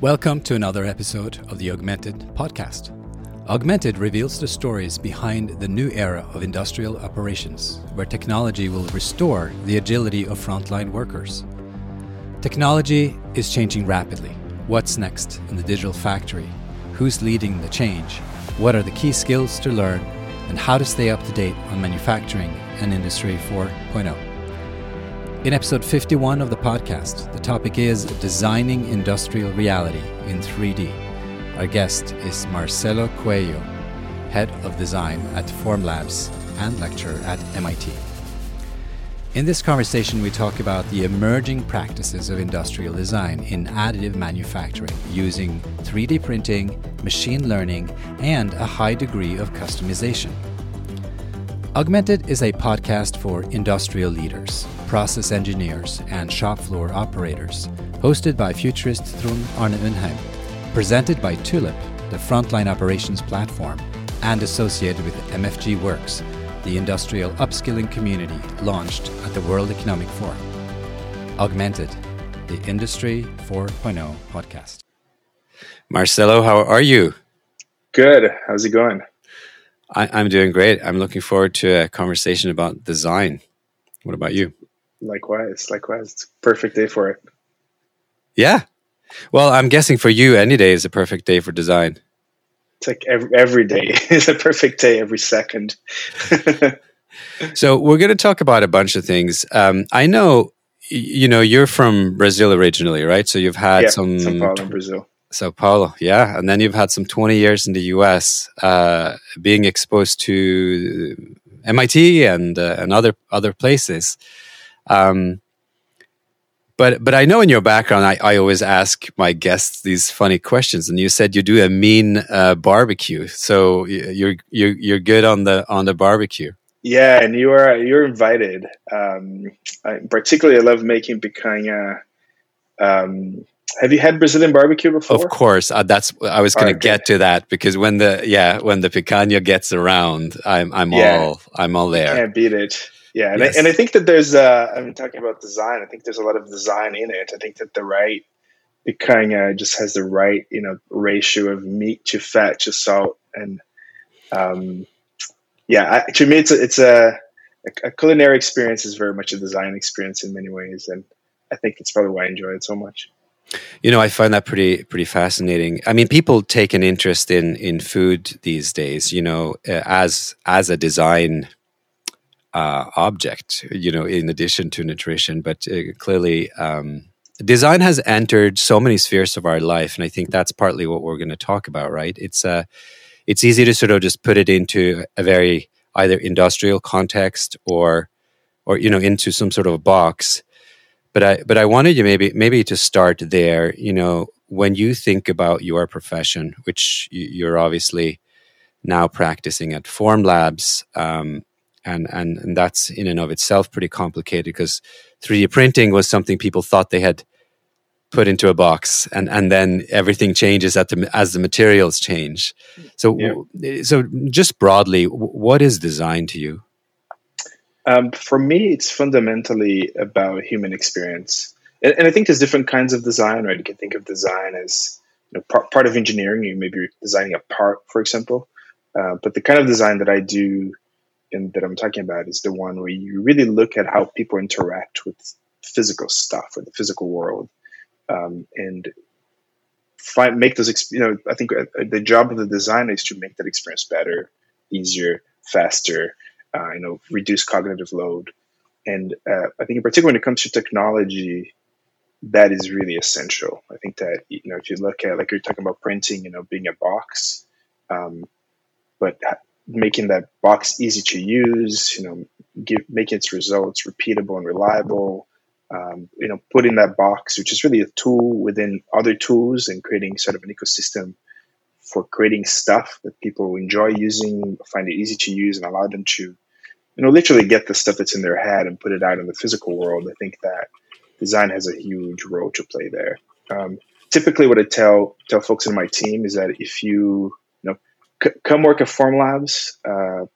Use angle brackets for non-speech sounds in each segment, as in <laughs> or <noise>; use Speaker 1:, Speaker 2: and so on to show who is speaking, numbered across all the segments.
Speaker 1: Welcome to another episode of the Augmented podcast. Augmented reveals the stories behind the new era of industrial operations, where technology will restore the agility of frontline workers. Technology is changing rapidly. What's next in the digital factory? Who's leading the change? What are the key skills to learn? And how to stay up to date on manufacturing and Industry 4.0? In episode 51 of the podcast, the topic is Designing Industrial Reality in 3D. Our guest is Marcelo Coelho, Head of Design at Formlabs and lecturer at MIT. In this conversation, we talk about the emerging practices of industrial design in additive manufacturing using 3D printing, machine learning, and a high degree of customization. Augmented is a podcast for industrial leaders, process engineers, and shop floor operators, hosted by futurist Trond Arne Undheim, presented by Tulip, the frontline operations platform, and associated with MFG Works, the industrial upskilling community launched at the World Economic Forum. Augmented, the Industry 4.0 podcast. Marcelo, how are you?
Speaker 2: Good. How's it going?
Speaker 1: I, am doing great. I'm looking forward to a conversation about design. What about you?
Speaker 2: Likewise, likewise. It's a perfect day for it.
Speaker 1: Yeah. Well, I'm guessing for you, any day is a perfect day for design.
Speaker 2: It's like every, every day <laughs> is a perfect day, every second. <laughs>
Speaker 1: so we're going to talk about a bunch of things. Um, I know, you know, you're from Brazil originally, right? So you've had
Speaker 2: yeah,
Speaker 1: some
Speaker 2: São Paulo, Brazil.
Speaker 1: Sao Paulo, yeah, and then you've had some 20 years in the U.S. Uh, being exposed to MIT and uh, and other other places. Um, but but I know in your background, I, I always ask my guests these funny questions, and you said you do a mean uh, barbecue, so you're you're you're good on the on the barbecue.
Speaker 2: Yeah, and you are you're invited. Um, I, particularly, I love making picanha. Um, have you had Brazilian barbecue before?
Speaker 1: Of course, uh, that's I was going to get to that because when the yeah when the picanha gets around, I'm I'm yeah. all I'm all there.
Speaker 2: Can't beat it. Yeah, and, yes. I, and I think that there's uh, I'm talking about design. I think there's a lot of design in it. I think that the right picanha just has the right you know ratio of meat to fat to salt, and um, yeah, I, to me it's a, it's a a culinary experience is very much a design experience in many ways, and I think it's probably why I enjoy it so much.
Speaker 1: You know, I find that pretty pretty fascinating. I mean, people take an interest in in food these days. You know, uh, as as a design uh, object, you know, in addition to nutrition. But uh, clearly, um, design has entered so many spheres of our life, and I think that's partly what we're going to talk about. Right? It's uh, it's easy to sort of just put it into a very either industrial context or or you know into some sort of a box. But I but I wanted you maybe maybe to start there. You know, when you think about your profession, which you're obviously now practicing at Formlabs. Um, and and and that's in and of itself pretty complicated because 3D printing was something people thought they had put into a box and and then everything changes at the as the materials change so yeah. so just broadly what is design to you
Speaker 2: um, for me it's fundamentally about human experience and, and, i think there's different kinds of design right you can think of design as you know, part, part of engineering you maybe designing a part for example uh, but the kind of design that i do and that I'm talking about is the one where you really look at how people interact with physical stuff or the physical world, um, and find make those. You know, I think uh, the job of the designer is to make that experience better, easier, faster. Uh, you know, reduce cognitive load, and uh, I think in particular when it comes to technology, that is really essential. I think that you know if you look at like you're talking about printing, you know, being a box, um, but making that box easy to use, you know, give, making its results repeatable and reliable, um, you know, putting that box, which is really a tool within other tools and creating sort of an ecosystem for creating stuff that people enjoy using, find it easy to use and allow them to, you know, literally get the stuff that's in their head and put it out in the physical world. I think that design has a huge role to play there. Um, typically what I tell, tell folks in my team is that if you know come work at Formlabs. Uh,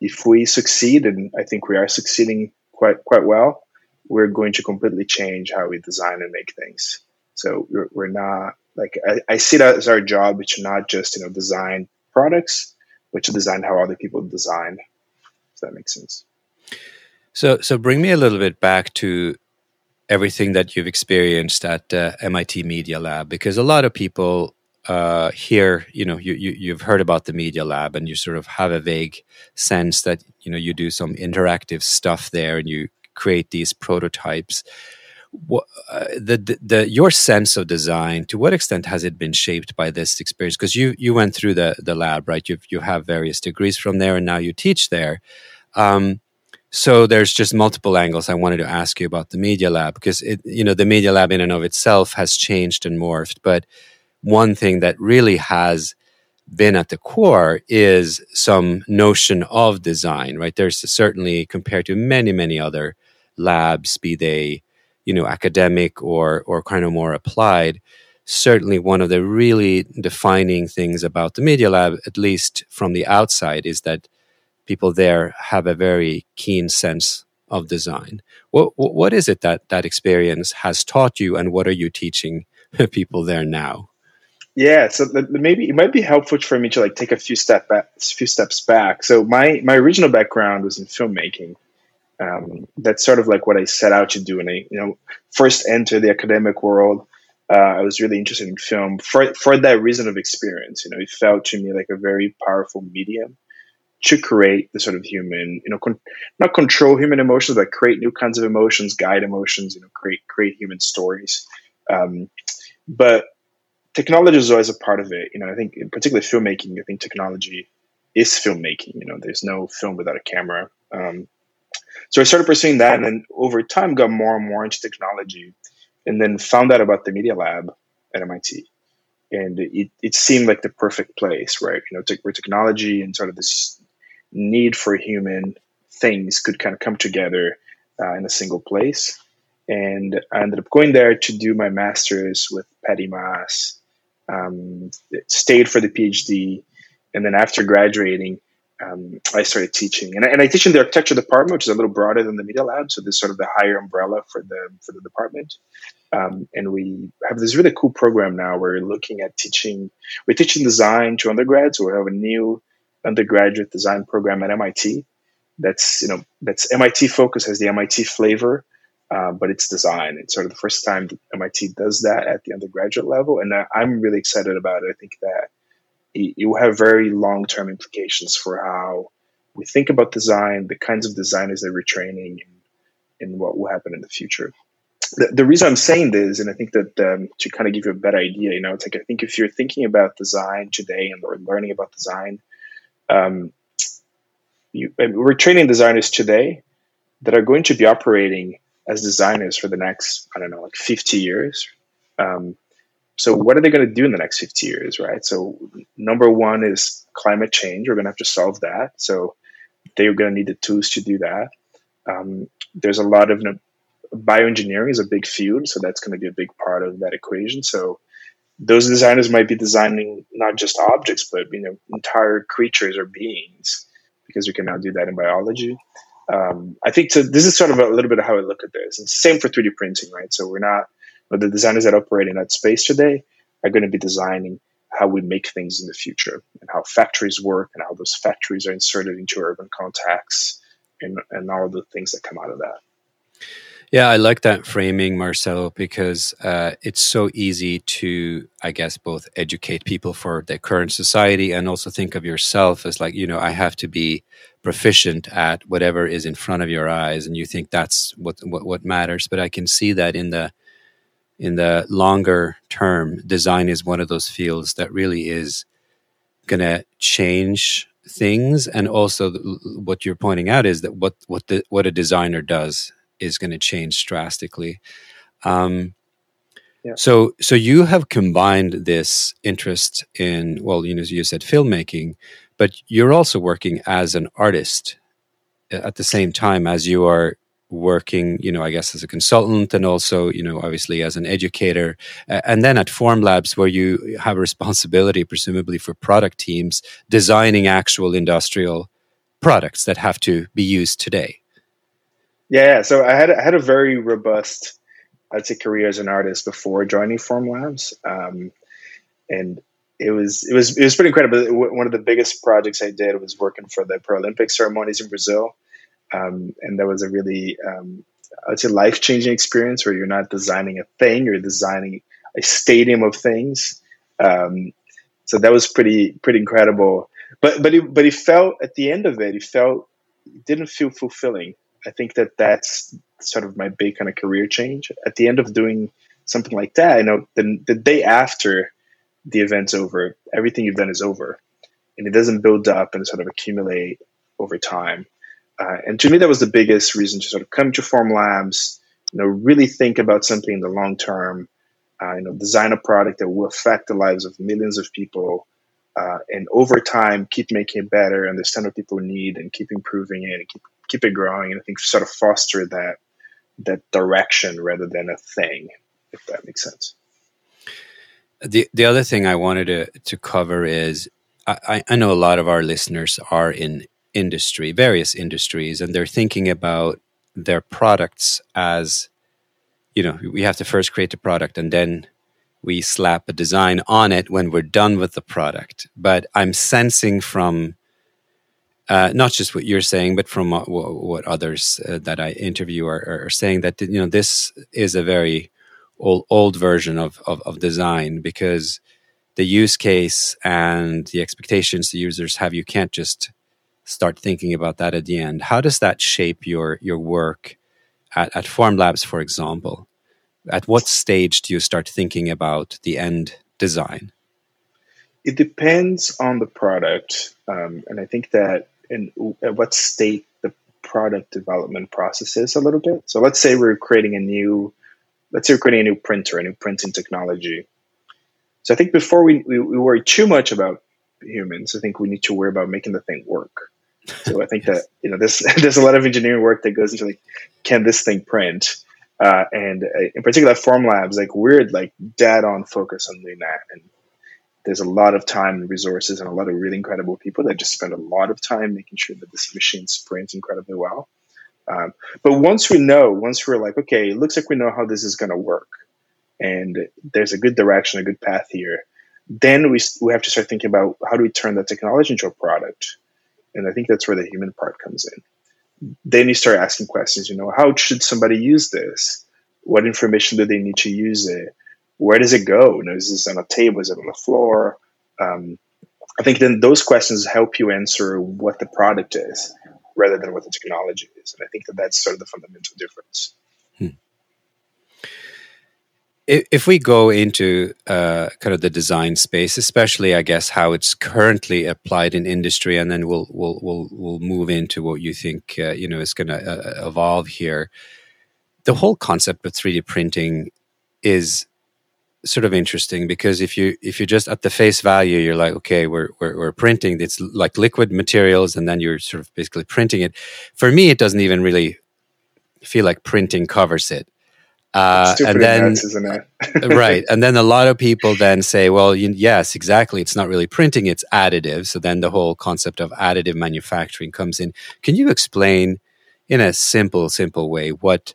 Speaker 2: if we succeed, and I think we are succeeding quite quite well, we're going to completely change how we design and make things. So we're, we're not like I, I see that as our job, to not just you know design products, but to design how other people design. If that makes sense.
Speaker 1: So, so bring me a little bit back to everything that you've experienced at uh, MIT Media Lab, because a lot of people uh, here, you know, you, you you've heard about the Media Lab, and you sort of have a vague sense that you know you do some interactive stuff there, and you create these prototypes. Uh, the, the your sense of design to what extent has it been shaped by this experience because you you went through the the lab right you you have various degrees from there and now you teach there um, so there's just multiple angles I wanted to ask you about the Media Lab because it, you know, the Media Lab in and of itself has changed and morphed. But one thing that really has been at the core is some notion of design, right? There's certainly compared to many, many other labs, be they, you know, academic or or kind of more applied. Certainly, one of the really defining things about the Media Lab, at least from the outside, is that people there have a very keen sense of design. What what is it that that experience has taught you, and what are you teaching <laughs> people there now?
Speaker 2: Yeah, so maybe it might be helpful for me to like take a few step back, few steps back. So my my original background was in filmmaking. Um, that's sort of like what I set out to do when I you know first entered the academic world. Uh, I was really interested in film for for that reason of experience. You know, it felt to me like a very powerful medium to create the sort of human, you know, con- not control human emotions, but create new kinds of emotions, guide emotions, you know, create create human stories. Um, but technology is always a part of it. You know, I think, particularly filmmaking, I think technology is filmmaking. You know, there's no film without a camera. Um, so I started pursuing that, and then over time got more and more into technology, and then found out about the Media Lab at MIT, and it, it seemed like the perfect place, right? You know, where technology and sort of this need for human things could kind of come together uh, in a single place. And I ended up going there to do my master's with Pattie Maes, um, stayed for the PhD, and then after graduating, um, I started teaching. And I, and I teach in the architecture department, which is a little broader than the media lab. So this sort of the higher umbrella for the for the department. Um, and we have this really cool program now where we're looking at teaching. We're teaching design to undergrads. So We have a new undergraduate design program at MIT. That's you know that's MIT focus has the MIT flavor, uh, but it's design. It's sort of the first time MIT does that at the undergraduate level, and I'm really excited about it. I think that it, it will have very long term implications for how we think about design, the kinds of designers that we're training, and, and what will happen in the future. The, the, reason I'm saying this, and I think that um, to kind of give you a better idea, you know, it's like I think if you're thinking about design today and or learning about design, um, you, we're training designers today that are going to be operating as designers for the next, I don't know, like 50 years. Um, so what are they going to do in the next 50 years, right? So number one is climate change. We're going to have to solve that. So they're going to need the tools to do that. Um, there's a lot of you know, bioengineering is a big field, so that's going to be a big part of that equation. So those designers might be designing not just objects, but you know entire creatures or beings, because we can now do that in biology. Um, I think so. This is sort of a little bit of how I look at this. And same for 3D printing, right? So we're not the designers that operate in that space today are going to be designing how we make things in the future and how factories work and how those factories are inserted into urban contexts and, and all the things that come out of that.
Speaker 1: Yeah, I like that framing, Marcelo, because uh, it's so easy to, I guess, both educate people for the current society and also think of yourself as like, you know, I have to be proficient at whatever is in front of your eyes, and you think that's what what, what matters. But I can see that in the in the longer term, design is one of those fields that really is going to change things and also what you're pointing out is that what what the what a designer does is going to change drastically. Um, yeah. So, so you have combined this interest in, well, you know, you said filmmaking, but you're also working as an artist at the same time as you are working, you know, I guess as a consultant and also, you know, obviously as an educator. and then at Formlabs, where you have a responsibility, presumably for product teams, designing actual industrial products that have to be used today.
Speaker 2: Yeah, so I had I had a very robust, I'd say, career as an artist before joining Formlabs. Um, and it was it was it was pretty incredible. One of the biggest projects I did was working for the Paralympic ceremonies in Brazil, um, and that was a really um, it's a life changing experience where you're not designing a thing, you're designing a stadium of things. Um, so that was pretty pretty incredible. But but it, but it felt at the end of it, it felt it didn't feel fulfilling. I think that that's sort of my big kind of career change. At the end of doing something like that, you know, the, the day after the event's over, everything you've done is over, and it doesn't build up and sort of accumulate over time. Uh, and to me, that was the biggest reason to sort of come to Formlabs, you know, really think about something in the long term, uh, you know, design a product that will affect the lives of millions of people, uh, and over time keep making it better, understand what people need, and keep improving it, and keep keep it growing. And I think sort of foster that that direction rather than a thing, if that makes sense.
Speaker 1: The the other thing I wanted to to cover is I, I know a lot of our listeners are in industry, various industries, and they're thinking about their products as you know, we have to first create the product and then we slap a design on it when we're done with the product. But I'm sensing from uh, not just what you're saying, but from what, what others uh, that I interview are, are, saying that you know this is a very old old version of, of, of design because the use case and the expectations the users have, you can't just start thinking about that at the end. How does that shape your your work at, at Formlabs, for example? At what stage do you start thinking about the end design?
Speaker 2: It depends on the product, um, and I think that in at what state the product development process is a little bit. So let's say we're creating a new, let's say we're creating a new printer, a new printing technology. So I think before we, we, we worry too much about humans, I think we need to worry about making the thing work. So I think that you know there's <laughs> there's a lot of engineering work that goes into like, can this thing print? Uh, and uh, in particular, Formlabs, like we're like dead on focus on doing that. And there's a lot of time and resources and a lot of really incredible people that just spend a lot of time making sure that this machine sprints incredibly well. Um, but once we know, once we're like, okay, it looks like we know how this is going to work, and there's a good direction, a good path here, then we we have to start thinking about how do we turn that technology into a product and I think that's where the human part comes in. Then you start asking questions, you know, how should somebody use this? What information do they need to use it? Where does it go? You know, is this on a table? Is it on the floor? Um, I think then those questions help you answer what the product is rather than what the technology is. And I think that that's sort of the fundamental difference. Hmm
Speaker 1: if we go into uh, kind of the design space, especially, I guess, how it's currently applied in industry, and then we'll we'll we'll, we'll move into what you think uh, you know is going to uh, evolve here. The whole concept of three D printing is sort of interesting because if you if you're just at the face value, you're like, okay, we're we're, we're printing. It's like liquid materials, and then you're sort of basically printing it. For me, it doesn't even really feel like printing covers it
Speaker 2: uh, and then, nuts, <laughs>
Speaker 1: right. <laughs> And then a lot of people then say, well, you, yes, exactly. It's not really printing, it's additive. So then the whole concept of additive manufacturing comes in. Can you explain in a simple, simple way what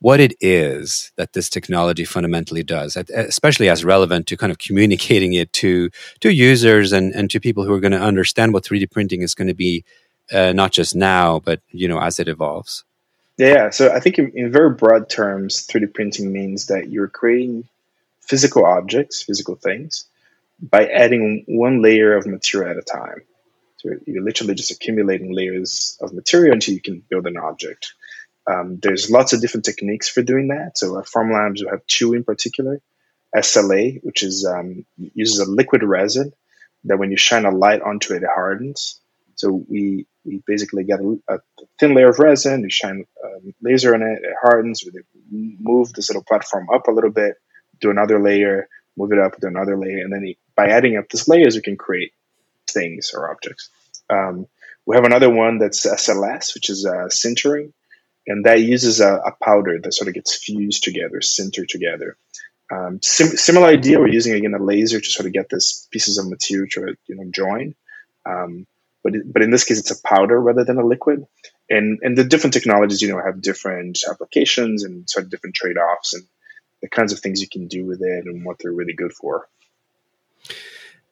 Speaker 1: what it is that this technology fundamentally does, especially as relevant to kind of communicating it to to users and, and to people who are going to understand what 3D printing is going to be, uh, not just now, but you know as it evolves.
Speaker 2: Yeah, so I think in, in, very broad terms, 3D printing means that you're creating physical objects, physical things, by adding one layer of material at a time. So you're literally just accumulating layers of material until you can build an object. Um, there's lots of different techniques for doing that. So at Formlabs, we have two in particular. SLA, which is um, uses a liquid resin that when you shine a light onto it, it hardens. So we we basically get a, a thin layer of resin, you shine a laser on it, it hardens, we move this little platform up a little bit, do another layer, move it up, do another layer, and then by adding up these layers, we can create things or objects. Um, we have another one that's SLS, which is uh, sintering, and that uses a, a, powder that sort of gets fused together, sintered together. Um, sim- similar idea. We're using again a laser to sort of get these pieces of material to you know join. Um, but but in this case, it's a powder rather than a liquid. And and the different technologies, you know, have different applications and sort of different trade offs and the kinds of things you can do with it and what they're really good for.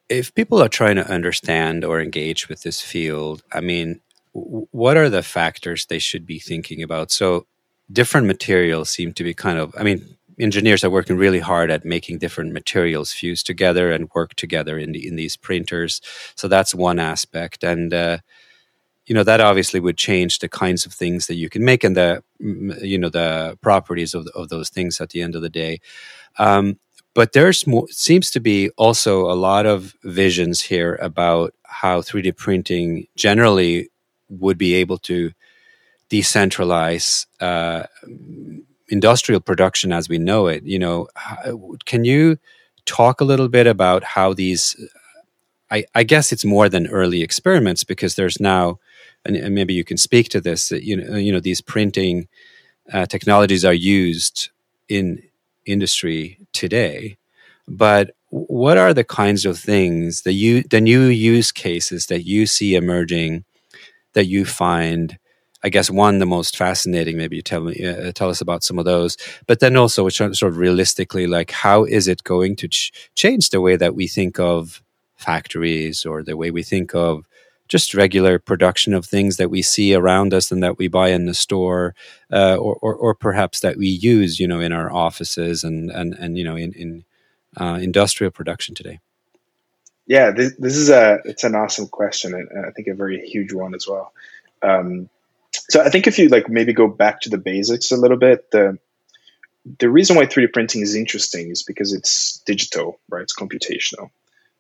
Speaker 1: If people are trying to understand or engage with this field, I mean, what are the factors they should be thinking about? So, different materials seem to be kind of, I mean, engineers are working really hard at making different materials fuse together and work together in the, in these printers. So that's one aspect, and uh, you know that obviously would change the kinds of things that you can make and the you know the properties of, of those things at the end of the day. Um, but there's more, seems to be also a lot of visions here about how 3D printing generally would be able to decentralize uh, industrial production as we know it. You know, can you talk a little bit about how these? I, I guess it's more than early experiments because there's now, and, and maybe you can speak to this. You know, you know these printing uh, technologies are used in industry today, but what are the kinds of things that you the new use cases that you see emerging that you find I guess one the most fascinating. Maybe you tell me uh, tell us about some of those, but then also which sort of realistically, like how is it going to ch- change the way that we think of factories or the way we think of just regular production of things that we see around us and that we buy in the store, uh, or, or, or perhaps that we use, you know, in our offices and and and you know in in uh, industrial production today.
Speaker 2: Yeah, this, this is a it's an awesome question and I think a very huge one as well. Um, so I think if you like maybe go back to the basics a little bit, the the reason why 3D printing is interesting is because it's digital, right? It's computational.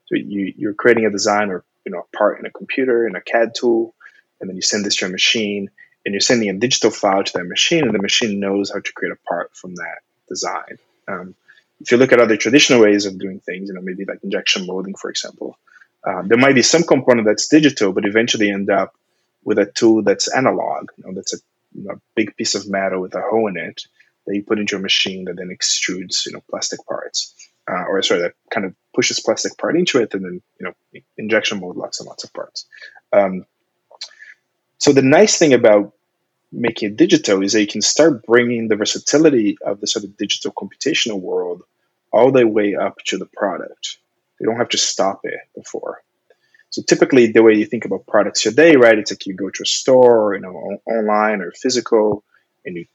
Speaker 2: So you you're creating a design or you know a part in a computer in a CAD tool, and then you send this to a machine, and you're sending a digital file to that machine, and the machine knows how to create a part from that design. Um, if you look at other traditional ways of doing things, you know maybe like injection molding, for example, um, there might be some component that's digital, but eventually end up with a tool that's analog. You know, that's a you know, big piece of metal with a hole in it that you put into a machine that then extrudes you know plastic parts, uh, or sorry, that kind of pushes plastic part into it, and then you know injection mold lots and lots of parts. Um, so the nice thing about making it digital is that you can start bringing the versatility of the sort of digital computational world all the way up to the product. You don't have to stop it before. So typically, the way you think about products today, right? It's like you go to a store, you know, online or physical, and you,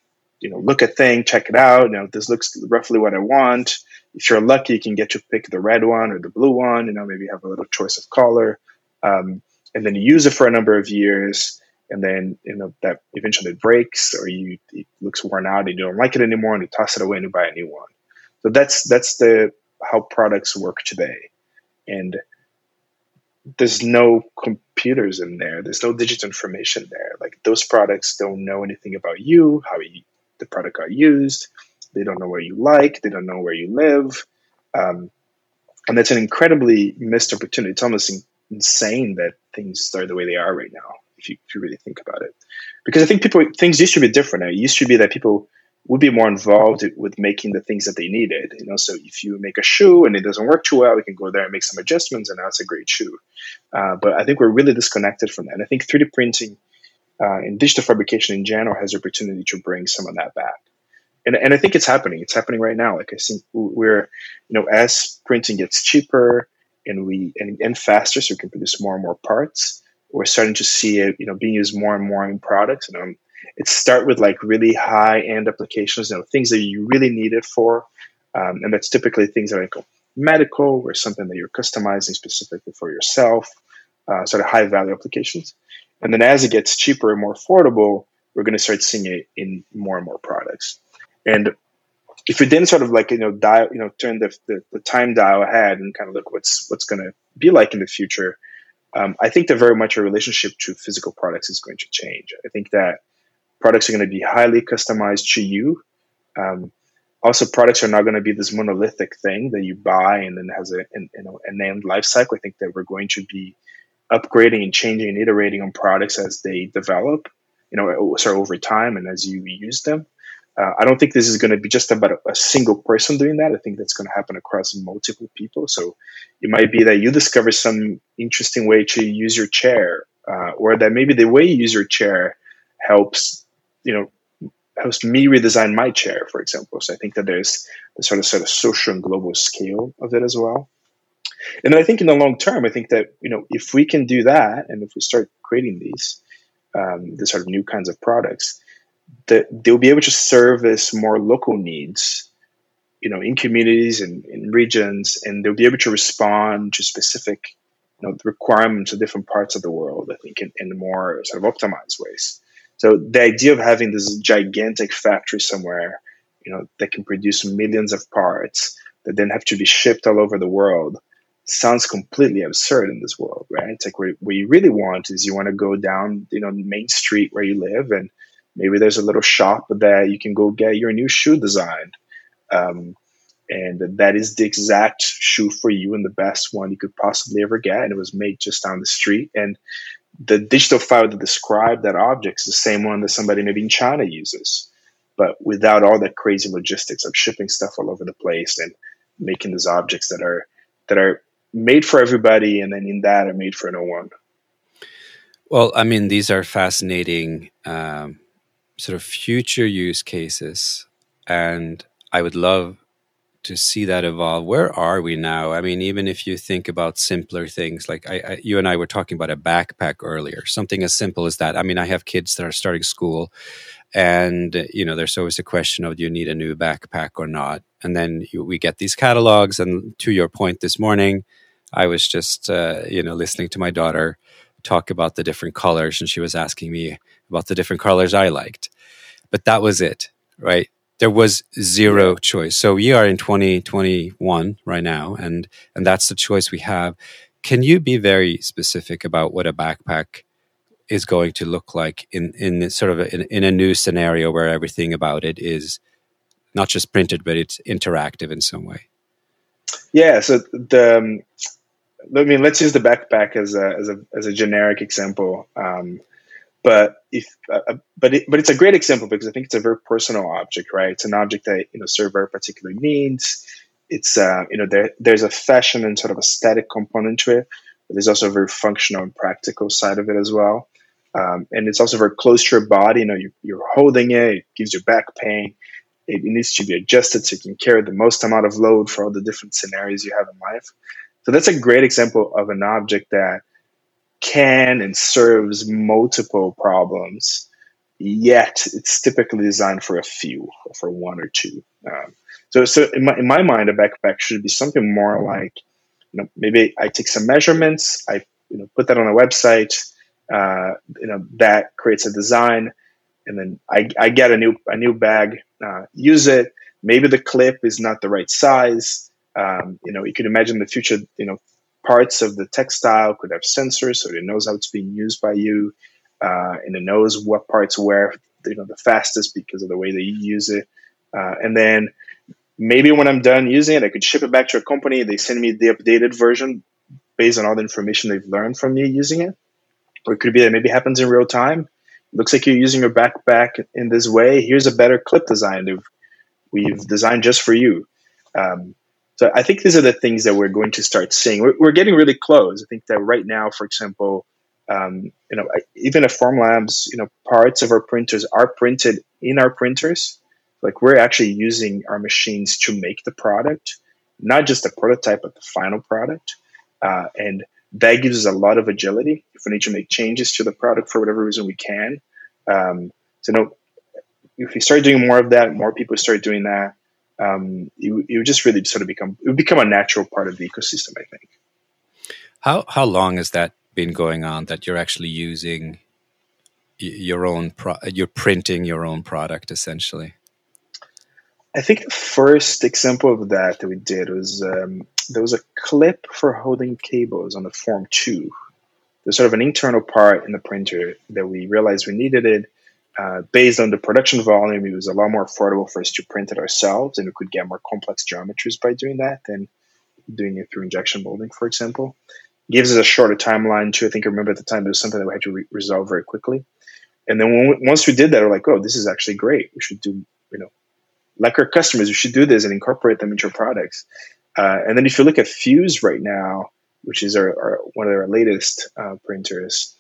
Speaker 2: you know, look at thing, check it out. You know, this looks roughly what I want. If you're lucky, you can get to pick the red one or the blue one. You know, maybe have a little choice of color, um, and then you use it for a number of years, and then you know that eventually it breaks or you it looks worn out and you don't like it anymore, and you toss it away and you buy a new one. So that's that's the how products work today, and there's no computers in there. There's no digital information there. Like those products don't know anything about you, how you, the product got used. They don't know where you like. They don't know where you live. Um, and that's an incredibly missed opportunity. It's almost in, insane that things are the way they are right now, if you, if you really think about it. Because I think people things used to be different. It used to be that people would be more involved with making the things that they needed. You know, so if you make a shoe and it doesn't work too well, we can go there and make some adjustments, and that's a great shoe. Uh, but I think we're really disconnected from that. And I think 3D printing uh, and digital fabrication in general has the opportunity to bring some of that back. And, and I think it's happening. It's happening right now. Like I think we're, you know, as printing gets cheaper and we and, and faster, so we can produce more and more parts. We're starting to see it, you know, being used more and more in products. And it start with like really high end applications, you know, things that you really need it for, um, and that's typically things that are medical or something that you're customizing specifically for yourself, uh, sort of high value applications. And then as it gets cheaper and more affordable, we're going to start seeing it in more and more products. And if we then sort of like you know dial you know turn the, the, the time dial ahead and kind of look what's what's going to be like in the future, um, I think that very much our relationship to physical products is going to change. I think that products are going to be highly customized to you. Um, also, products are not going to be this monolithic thing that you buy and then has a an, you know an end life cycle. I think that we're going to be upgrading and changing and iterating on products as they develop, you know, sorry, over time and as you use them. Uh, I don't think this is going to be just about a, a, single person doing that. I think that's going to happen across multiple people. So it might be that you discover some interesting way to use your chair, uh, or that maybe the way you use your chair helps you know helps me redesign my chair, for example. So I think that there's the sort of sort of social and global scale of it as well. and then I think in the long term, I think that you know if we can do that, and if we start creating these um, the sort of new kinds of products, that they'll be able to service more local needs, you know, in communities and in regions, and they'll be able to respond to specific you know, requirements of different parts of the world. I think in, in more sort of optimized ways. So the idea of having this gigantic factory somewhere, you know, that can produce millions of parts that then have to be shipped all over the world sounds completely absurd in this world, right? It's like what, what you really want is you want to go down, you know, Main Street where you live, and maybe there's a little shop that you can go get your new shoe designed. Um, and that is the exact shoe for you and the best one you could possibly ever get. And it was made just down the street. And the digital file that described that object is the same one that somebody maybe in China uses, but without all that crazy logistics of shipping stuff all over the place and making these objects that are that are made for everybody and then in that are made for no one.
Speaker 1: Well, I mean, these are fascinating um, sort of future use cases, and I would love to see that evolve. Where are we now? I mean, even if you think about simpler things, like I, I, you and I were talking about a backpack earlier, something as simple as that. I mean, I have kids that are starting school, and you know, there's always a question of do you need a new backpack or not? And then you, we get these catalogs. And to your point this morning, I was just uh, you know listening to my daughter talk about the different colors, and she was asking me about the different colors I liked. But that was it, right? There was zero choice. So we are in 2021 right now, and and that's the choice we have. Can you be very specific about what a backpack is going to look like in in sort of a, in, in a new scenario where everything about it is not just printed, but it's interactive in some way?
Speaker 2: Yeah. So the um, I mean, let's use the backpack as a as a as a generic example. Um, but if uh, uh, but it, but it's a great example because I think it's a very personal object, right? It's an object that you know serve very particular needs. It's uh, you know there there's a fashion and sort of aesthetic component to it, but there's also a very functional and practical side of it as well. Um, and it's also very close to your body. You know, you, you're holding it. It gives you back pain. It needs to be adjusted so you can carry the most amount of load for all the different scenarios you have in life. So that's a great example of an object that can and serves multiple problems, yet it's typically designed for a few, for one or two. Um, so, so in my, in my mind, a backpack should be something more like, you know, maybe I take some measurements, I you know put that on a website, uh, you know that creates a design, and then I, I get a new a new bag, uh, use it. Maybe the clip is not the right size. Um, you know, you could imagine the future, you know, parts of the textile could have sensors, so it knows how it's being used by you, uh, and it knows what parts wear you know the fastest because of the way that you use it. Uh, and then maybe when I'm done using it, I could ship it back to a company. They send me the updated version based on all the information they've learned from me using it. Or it could be that maybe happens in real time. Looks like you're using your backpack in this way. Here's a better clip design we've, we've designed just for you. Um, so I think these are the things that we're going to start seeing. We're, we're getting really close. I think that right now, for example, um, you know, even at Formlabs, you know, parts of our printers are printed in our printers. Like we're actually using our machines to make the product, not just the prototype, but the final product. Uh, and that gives us a lot of agility. If we need to make changes to the product for whatever reason, we can. Um, so, you know, if we start doing more of that, more people start doing that, um, it, it would just really sort of become it would become a natural part of the ecosystem. I think.
Speaker 1: How how long has that been going on? That you're actually using your own pro- you're printing your own product essentially.
Speaker 2: I think the first example of that that we did was um, there was a clip for holding cables on the Form 2. There's sort of an internal part in the printer that we realized we needed it uh, based on the production volume, it was a lot more affordable for us to print it ourselves, and we could get more complex geometries by doing that than doing it through injection molding, for example. It gives us a shorter timeline too. I think I remember at the time it was something that we had to re- resolve very quickly. And then we, once we did that, we're like, oh, this is actually great. We should do, you know, like our customers, we should do this and incorporate them into our products. Uh, and then if you look at Fuse right now, which is our, our one of our latest uh, printers,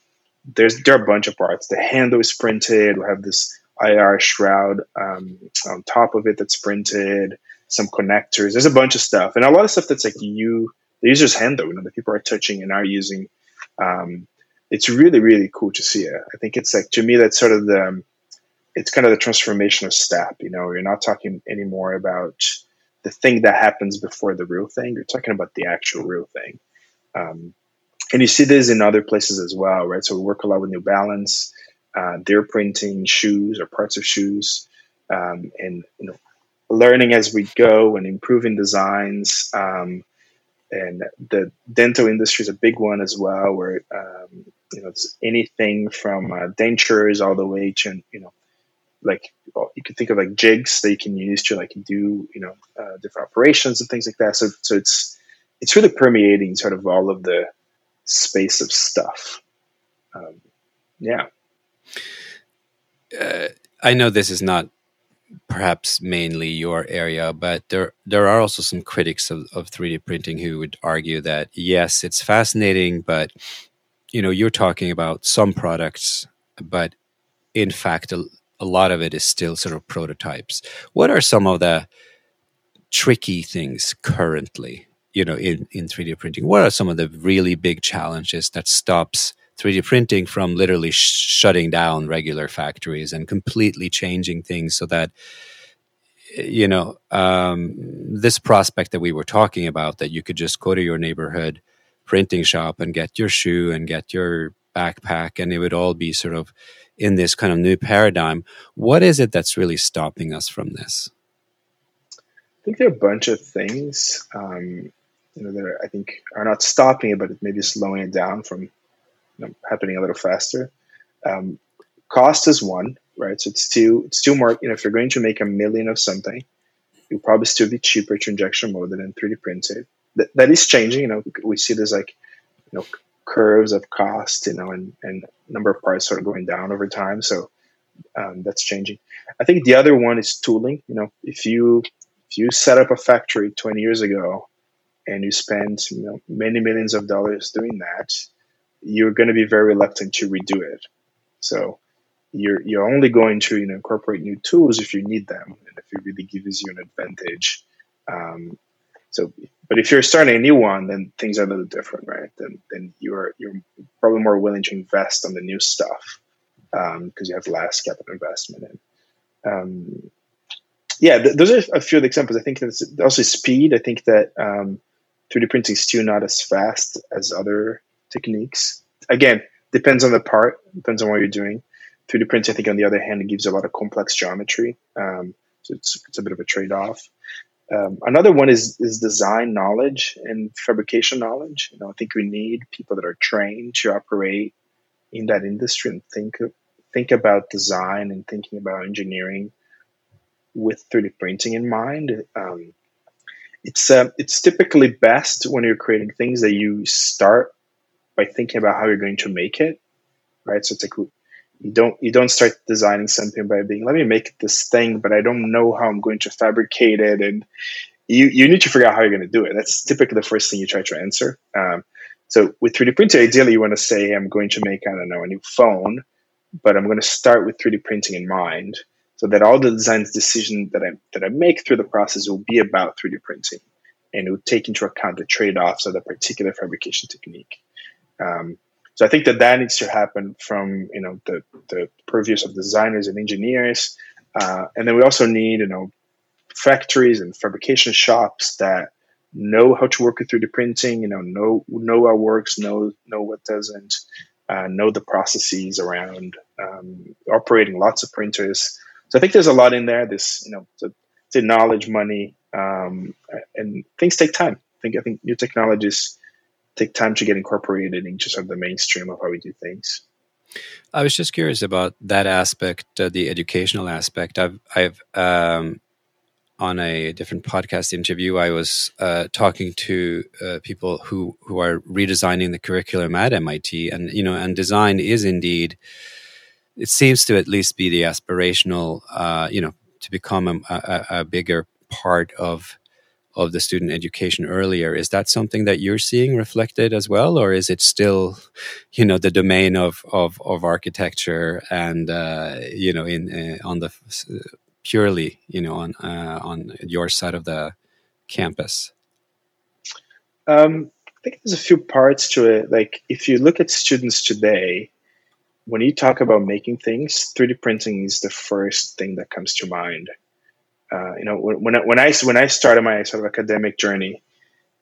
Speaker 2: there's there are a bunch of parts. The handle is printed. We have this IR shroud um, on top of it that's printed. Some connectors. There's a bunch of stuff, and a lot of stuff that's like you the user's hand though, you know, the people are touching and are using. Um, it's really really cool to see it. I think it's like to me that's sort of the um, it's kind of the transformation of step. You know, you're not talking anymore about the thing that happens before the real thing. You're talking about the actual real thing. Um, and you see this in other places as well, right? So we work a lot with New Balance. Uh, they're printing shoes or parts of shoes, um, and you know, learning as we go and improving designs. Um, and the dental industry is a big one as well, where um, you know it's anything from uh, dentures all the way to you know like well, you can think of like jigs that you can use to like do you know uh, different operations and things like that. So so it's it's really permeating sort of all of the space of stuff. Um, yeah.
Speaker 1: Uh, I know this is not perhaps mainly your area, but there there are also some critics of, of 3D printing who would argue that yes, it's fascinating, but you know you're talking about some products, but in fact, a, a lot of it is still sort of prototypes. What are some of the tricky things currently, you know, in, in 3D printing? What are some of the really big challenges that stops 3D printing from literally sh- shutting down regular factories and completely changing things so that you know um, this prospect that we were talking about that you could just go to your neighborhood printing shop and get your shoe and get your backpack and it would all be sort of in this kind of new paradigm. What is it that's really stopping us from this?
Speaker 2: I think there are a bunch of things, um, you know, that I think are not stopping it, but it maybe slowing it down from you know, happening a little faster. Um, cost is one, right? So it's still it's still more. You know, if you're going to make a million of something, it'll probably still be cheaper to injection molded than 3D printed. That, that is changing. You know, we see this like you know curves of cost, you know, and, and number of parts sort of going down over time. So um, that's changing. I think the other one is tooling. You know, if you if you set up a factory 20 years ago and you spend you know many millions of dollars doing that, you're going to be very reluctant to redo it. So you're you're only going to you know incorporate new tools if you need them and if it really gives you an advantage. Um, so, but if you're starting a new one, then things are a little different, right? Then, then you're you're probably more willing to invest on the new stuff because um, you have less capital investment in. Um, yeah, th- those are a few of the examples. I think that's also speed. I think that um, 3D printing is still not as fast as other techniques. Again, depends on the part, depends on what you're doing. 3D printing, I think, on the other hand, it gives a lot of complex geometry. Um, so it's, it's a bit of a trade off. Um, another one is is design knowledge and fabrication knowledge. You know, I think we need people that are trained to operate in that industry and think think about design and thinking about engineering with 3D printing in mind. Um, it's uh, it's typically best when you're creating things that you start by thinking about how you're going to make it, right? So it's like you don't you don't start designing something by being let me make this thing but i don't know how i'm going to fabricate it and you you need to figure out how you're going to do it. That's typically the first thing you try to answer. Um, so with 3d printing ideally you want to say i'm going to make i don't know a new phone but i'm going to start with 3d printing in mind so that all the design decisions that i that i make through the process will be about 3d printing and it will take into account the trade-offs of the particular fabrication technique um, so I think that that needs to happen from you know the the purviews of designers and engineers, uh, and then we also need you know factories and fabrication shops that know how to work with 3D printing. You know, know know what works, know know what doesn't, uh, know the processes around um, operating lots of printers. So I think there's a lot in there. This you know the, the knowledge, money, um, and things take time. I think I think new technologies take time to get incorporated into sort of the mainstream of how we do things.
Speaker 1: I was just curious about that aspect, uh, the educational aspect. I've, I've, um, on a different podcast interview, I was uh, talking to uh, people who who are redesigning the curriculum at MIT, and you know, and design is indeed, it seems to at least be the aspirational, uh, you know, to become a, a, a bigger part of of the student education earlier is that something that you're seeing reflected as well or is it still you know the domain of of, of architecture and uh, you know in uh, on the purely you know on uh, on your side of the campus
Speaker 2: Um, I think there's a few parts to it. Like if you look at students today, when you talk about making things, 3D printing is the first thing that comes to mind. Uh, you know, when when I, when I started my sort of academic journey,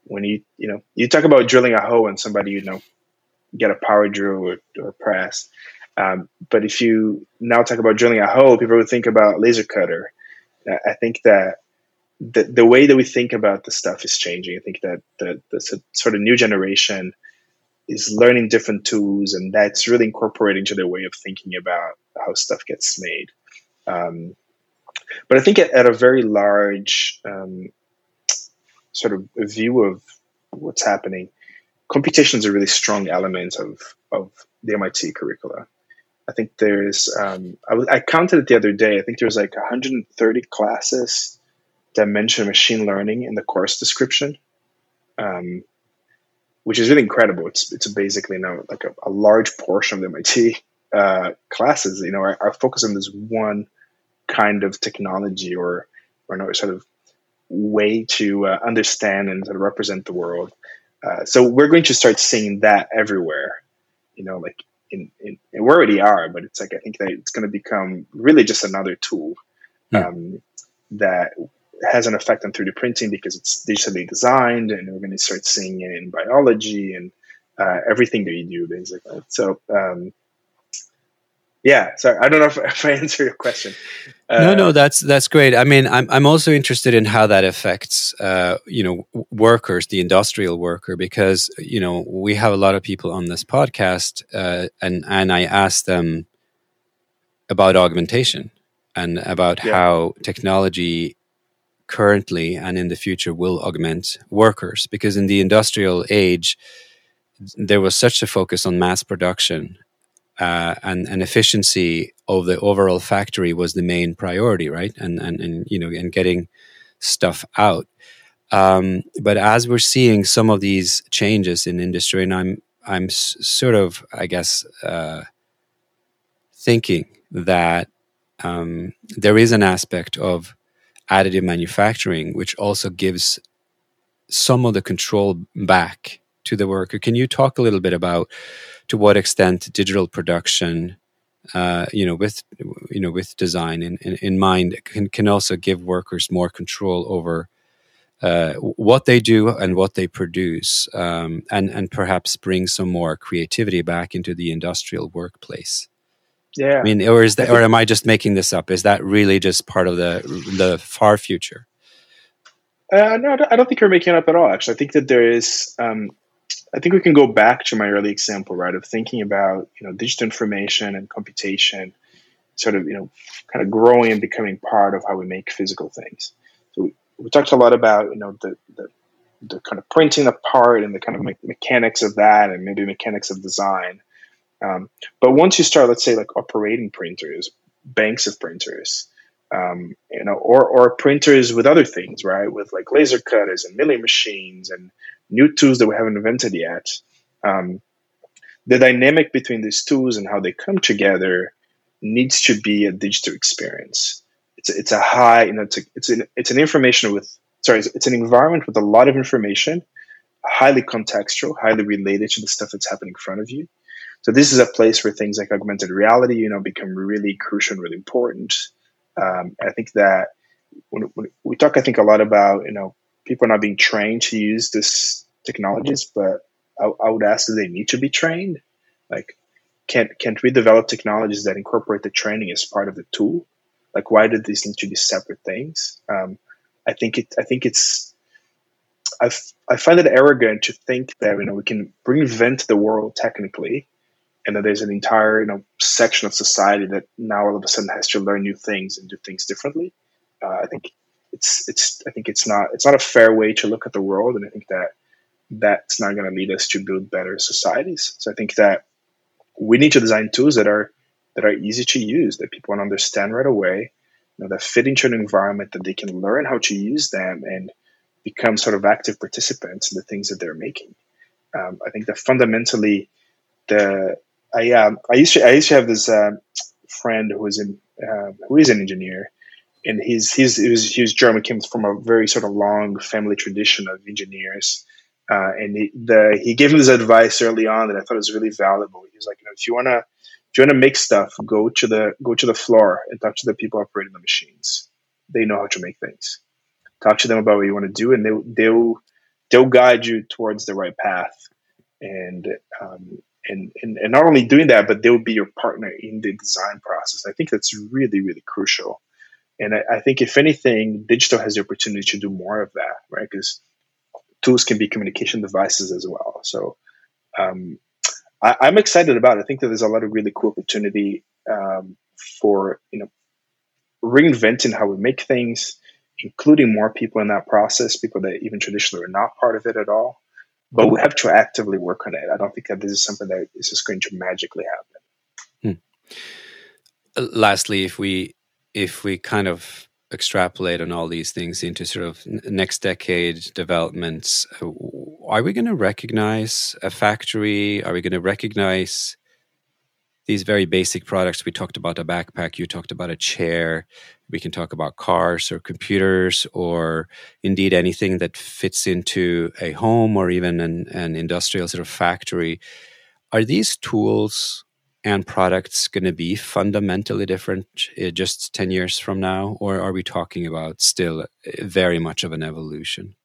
Speaker 2: when you you know you talk about drilling a hole and somebody you know get a power drill or, or press, um, but if you now talk about drilling a hole, people would think about laser cutter. I think that the, the way that we think about the stuff is changing. I think that the, the sort of new generation is learning different tools, and that's really incorporating to their way of thinking about how stuff gets made. Um, but I think at, at a very large um, sort of view of what's happening, computation is a really strong element of, of the MIT curricula. I think there's, um, I, I counted it the other day, I think there's like 130 classes that mention machine learning in the course description, um, which is really incredible. It's it's basically now like a, a large portion of the MIT uh, classes, you know, are, are, focused on this one kind of technology or or no sort of way to uh, understand and sort of represent the world. Uh, so we're going to start seeing that everywhere, you know, like in, in, we already are, but it's like I think that it's going to become really just another tool um, that has an effect on 3D printing because it's digitally designed, and we're going to start seeing it in biology and uh, everything that you do, basically. So, um, yeah. So I don't know if, <laughs> if I answer your question.
Speaker 1: Uh, no, no, that's that's great. I mean, I'm I'm also interested in how that affects, uh, you know, workers, the industrial worker, because you know we have a lot of people on this podcast, uh, and and I ask them about augmentation and about yeah. how technology currently and in the future will augment workers. Because in the industrial age there was such a focus on mass production uh, and, and efficiency of the overall factory was the main priority right? And and, and you know and getting stuff out. Um, but as we're seeing some of these changes in industry and i'm i'm s- sort of i guess uh, thinking that um, there is an aspect of additive manufacturing, which also gives some of the control back to the worker. Can you talk a little bit about to what extent digital production, uh, you know, with you know with design in, in, in, mind, can can also give workers more control over uh, what they do and what they produce, um, and and perhaps bring some more creativity back into the industrial workplace.
Speaker 2: Yeah.
Speaker 1: I mean, or is that, or am I just making this up? Is that really just part of the the far future?
Speaker 2: Uh, no, I don't think you're making it up at all. Actually, I think that there is. Um, I think we can go back to my early example, right, of thinking about you know digital information and computation, sort of you know, kind of growing and becoming part of how we make physical things. So we, we talked a lot about you know the, the the kind of printing the part and the kind of me- mechanics of that, and maybe mechanics of design. Um, but once you start, let's say, like operating printers, banks of printers, um, you know, or or printers with other things, right? With like laser cutters and milling machines and new tools that we haven't invented yet. Um, the dynamic between these tools and how they come together needs to be a digital experience. It's a, it's a high, you know, it's a, it's an it's an information with sorry, it's, it's an environment with a lot of information, highly contextual, highly related to the stuff that's happening in front of you. So this is a place where things like augmented reality, you know, become really crucial and really important. Um, I think that when, when, we talk, I think a lot about you know people are not being trained to use this technologies, but I, I would ask, do they need to be trained? Like, can't can't we develop technologies that incorporate the training as part of the tool? Like, why do these need to be separate things? Um, I think it. I think it's. I, I find it arrogant to think that you know we can reinvent the world technically and that there's an entire you know section of society that now all of a sudden has to learn new things and do things differently. Uh, I think it's it's I think it's not it's not a fair way to look at the world, and I think that that's not going to lead us to build better societies. So I think that we need to design tools that are that are easy to use, that people understand right away, you know, that fit into an environment that they can learn how to use them and become sort of active participants in the things that they're making. Um, I think that fundamentally the I um, I used to I used to have this uh, friend who was in uh, who is an engineer, and he's he's he was, he was German, came from a very sort of long family tradition of engineers, Uh, and he, the, he gave me this advice early on that I thought was really valuable. He was like, you know, if you wanna if you wanna make stuff, go to the go to the floor and talk to the people operating the machines. They know how to make things. Talk to them about what you want to do, and they they'll they'll guide you towards the right path. And um, and, and and not only doing that, but they'll be your partner in the design process. I think that's really really crucial. And I, I think if anything, digital has the opportunity to do more of that, right? Because tools can be communication devices as well. So um, I, am excited about it. I think that there's a lot of really cool opportunity um, for you know reinventing how we make things, including more people in that process, people that even traditionally are not part of it at all. But we have to actively work on it. I don't think that this is something that is just going to magically happen.
Speaker 1: Hmm. Lastly, if we if we kind of extrapolate on all these things into sort of next decade developments, uh, are we going to recognize a factory? Are we going to recognize these very basic products? We talked about a backpack, you talked about a chair. We can talk about cars or computers or indeed anything that fits into a home or even an, an industrial sort of factory. Are these tools and products going to be fundamentally different uh, just 10 years from now or are we talking about still uh, very much of an evolution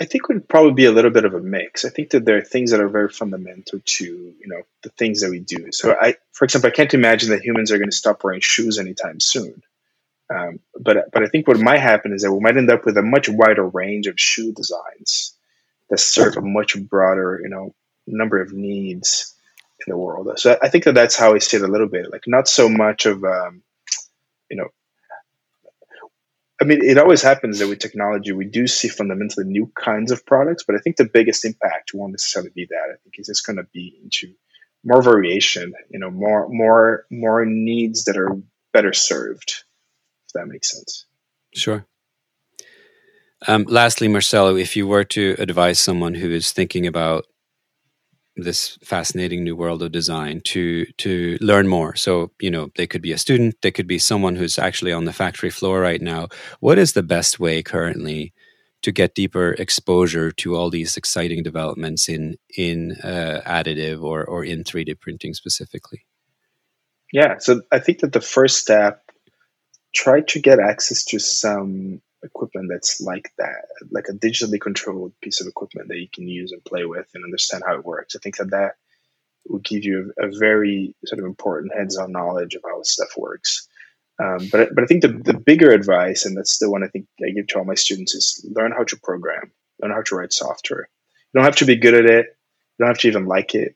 Speaker 2: i think would probably be a little bit of a mix i think that there are things that are very fundamental to you know the things that we do so i for example i can't imagine that humans are going to stop wearing shoes anytime soon um, but but i think what might happen is that we might end up with a much wider range of shoe designs that serve a much broader you know number of needs in the world. So I think that that's how I see it a little bit. Like not so much of um, you know. I mean, it always happens that with technology, we do see fundamentally new kinds of products, but I think the biggest impact won't necessarily be that. I think it's just going to be into more variation, you know, more more more needs that are better served. If that makes sense.
Speaker 1: Sure. Um, lastly, Marcelo, if you were to advise someone who is thinking about this fascinating new world of design to to learn more. So you know they could be a student they could be someone who's actually on the factory floor right now. What is the best way currently to get deeper exposure to all these exciting developments in in uh, additive or or in 3d printing specifically?
Speaker 2: Yeah so i think that the first step try to get access to some equipment that's like that, like a digitally controlled piece of equipment that you can use and play with and understand how it works. I think that that will give you a, a very sort of important heads-on knowledge of how stuff works. Um, but but I think the, the bigger advice, and that's the one I think I give to all my students, is learn how to program, learn how to write software. You don't have to be good at it. You don't have to even like it.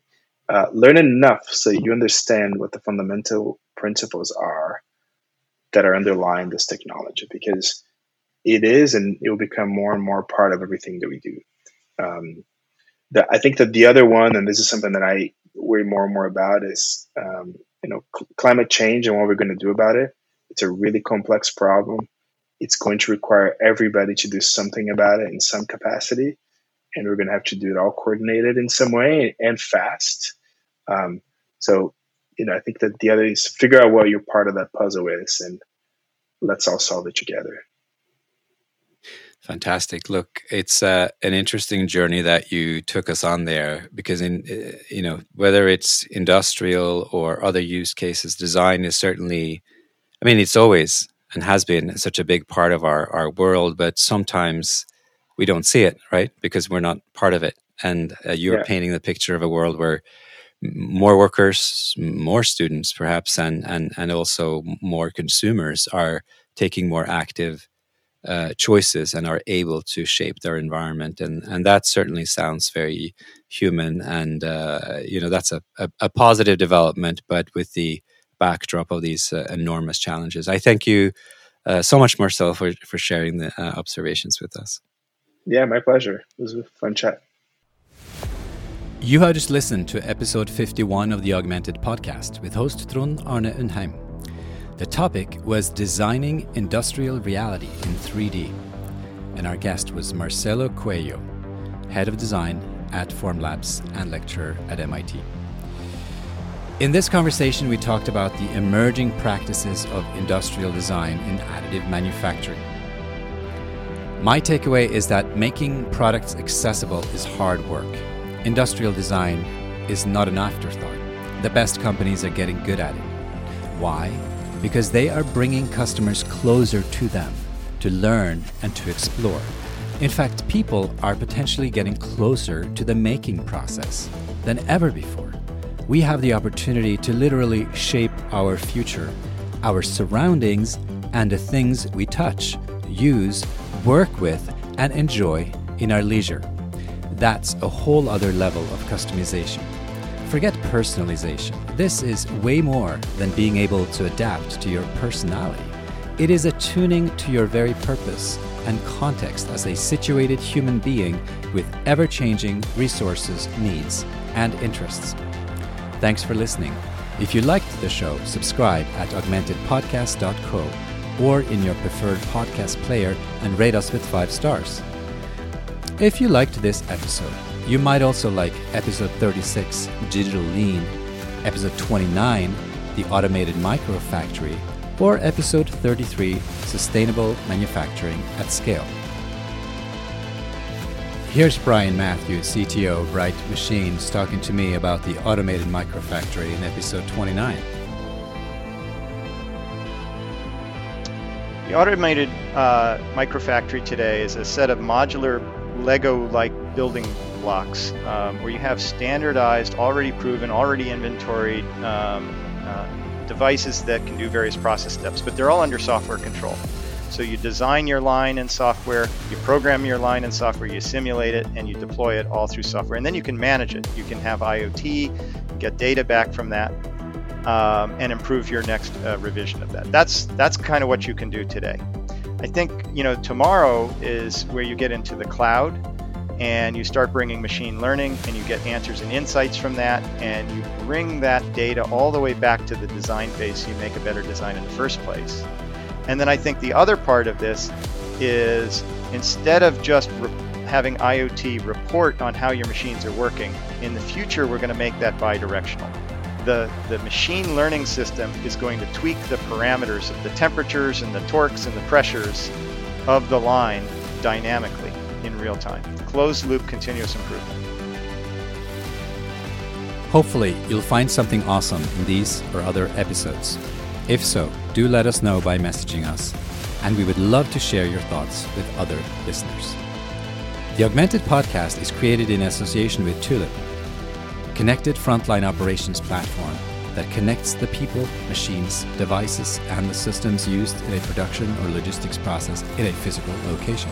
Speaker 2: Uh, learn enough so you understand what the fundamental principles are that are underlying this technology. Because it is, and it will become more and more part of everything that we do. Um, the, I think that the other one, and this is something that I worry more and more about, is um, you know cl- climate change and what we're going to do about it. It's a really complex problem. It's going to require everybody to do something about it in some capacity, and we're going to have to do it all coordinated in some way and fast. Um, so, you know, I think that the other is figure out what your part of that puzzle is, and let's all solve it together.
Speaker 1: Fantastic. Look, it's uh, an interesting journey that you took us on there because, in uh, you know, whether it's industrial or other use cases, design is certainly. I mean, it's always and has been such a big part of our our world, but sometimes we don't see it, right? Because we're not part of it. And uh, you're yeah. painting the picture of a world where more workers, more students, perhaps, and and and also more consumers are taking more active uh, choices and are able to shape their environment. And and that certainly sounds very human and uh, you know that's a, a, a, positive development but with the backdrop of these uh, enormous challenges. I thank you uh, so much marcel for, for sharing the uh, observations with us.
Speaker 2: Yeah my pleasure. It was a fun chat.
Speaker 1: You have just listened to episode 51 of the augmented podcast with host trond arne undheim the topic was designing industrial reality in 3D, and our guest was Marcelo Coelho, head of design at Formlabs and lecturer at MIT. In this conversation, we talked about the emerging practices of industrial design in additive manufacturing. My takeaway is that making products accessible is hard work. Industrial design is not an afterthought. The best companies are getting good at it. Why? Because they are bringing customers closer to them to learn and to explore. In fact, people are potentially getting closer to the making process than ever before. We have the opportunity to literally shape our future, our surroundings, and the things we touch, use, work with, and enjoy in our leisure. That's a whole other level of customization. Forget personalization. This is way more than being able to adapt to your personality. It is attuning to your very purpose and context as a situated human being with ever changing resources, needs, and interests. Thanks for listening. If you liked the show, subscribe at augmentedpodcast.co or in your preferred podcast player and rate us with five stars. If you liked this episode, you might also like episode 36, Digital Lean, episode 29, The Automated Micro Factory, or episode 33, Sustainable Manufacturing at Scale. Here's Brian Matthews, CTO of Bright Machines, talking to me about the automated microfactory in episode 29.
Speaker 3: The automated uh, microfactory today is a set of modular Lego-like building blocks um, where you have standardized, already proven, already inventoried um, uh, devices that can do various process steps, but they're all under software control. So you design your line in software, you program your line in software, you simulate it, and you deploy it all through software. And then you can manage it. You can have IoT, get data back from that, um, and improve your next uh, revision of that. That's that's kind of what you can do today. I think you know tomorrow is where you get into the cloud and you start bringing machine learning and you get answers and insights from that and you bring that data all the way back to the design phase so you make a better design in the first place. And then i think the other part of this is instead of just re- having iot report on how your machines are working in the future we're going to make that bidirectional. The, the machine learning system is going to tweak the parameters of the temperatures and the torques and the pressures of the line dynamically real time. Closed loop continuous improvement.
Speaker 1: Hopefully, you'll find something awesome in these or other episodes. If so, do let us know by messaging us, and we would love to share your thoughts with other listeners. The Augmented Podcast is created in association with Tulip, connected frontline operations platform that connects the people, machines, devices, and the systems used in a production or logistics process in a physical location.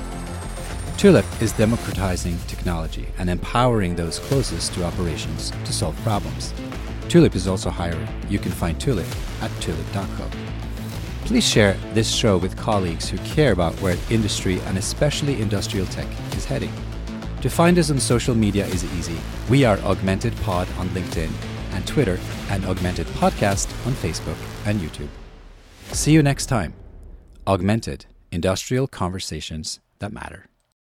Speaker 1: Tulip is democratizing technology and empowering those closest to operations to solve problems. Tulip is also hiring. You can find Tulip at tulip.co. Please share this show with colleagues who care about where industry and especially industrial tech is heading. To find us on social media is easy. We are Augmented Pod on LinkedIn and Twitter, and Augmented Podcast on Facebook and YouTube. See you next time. Augmented Industrial Conversations That Matter.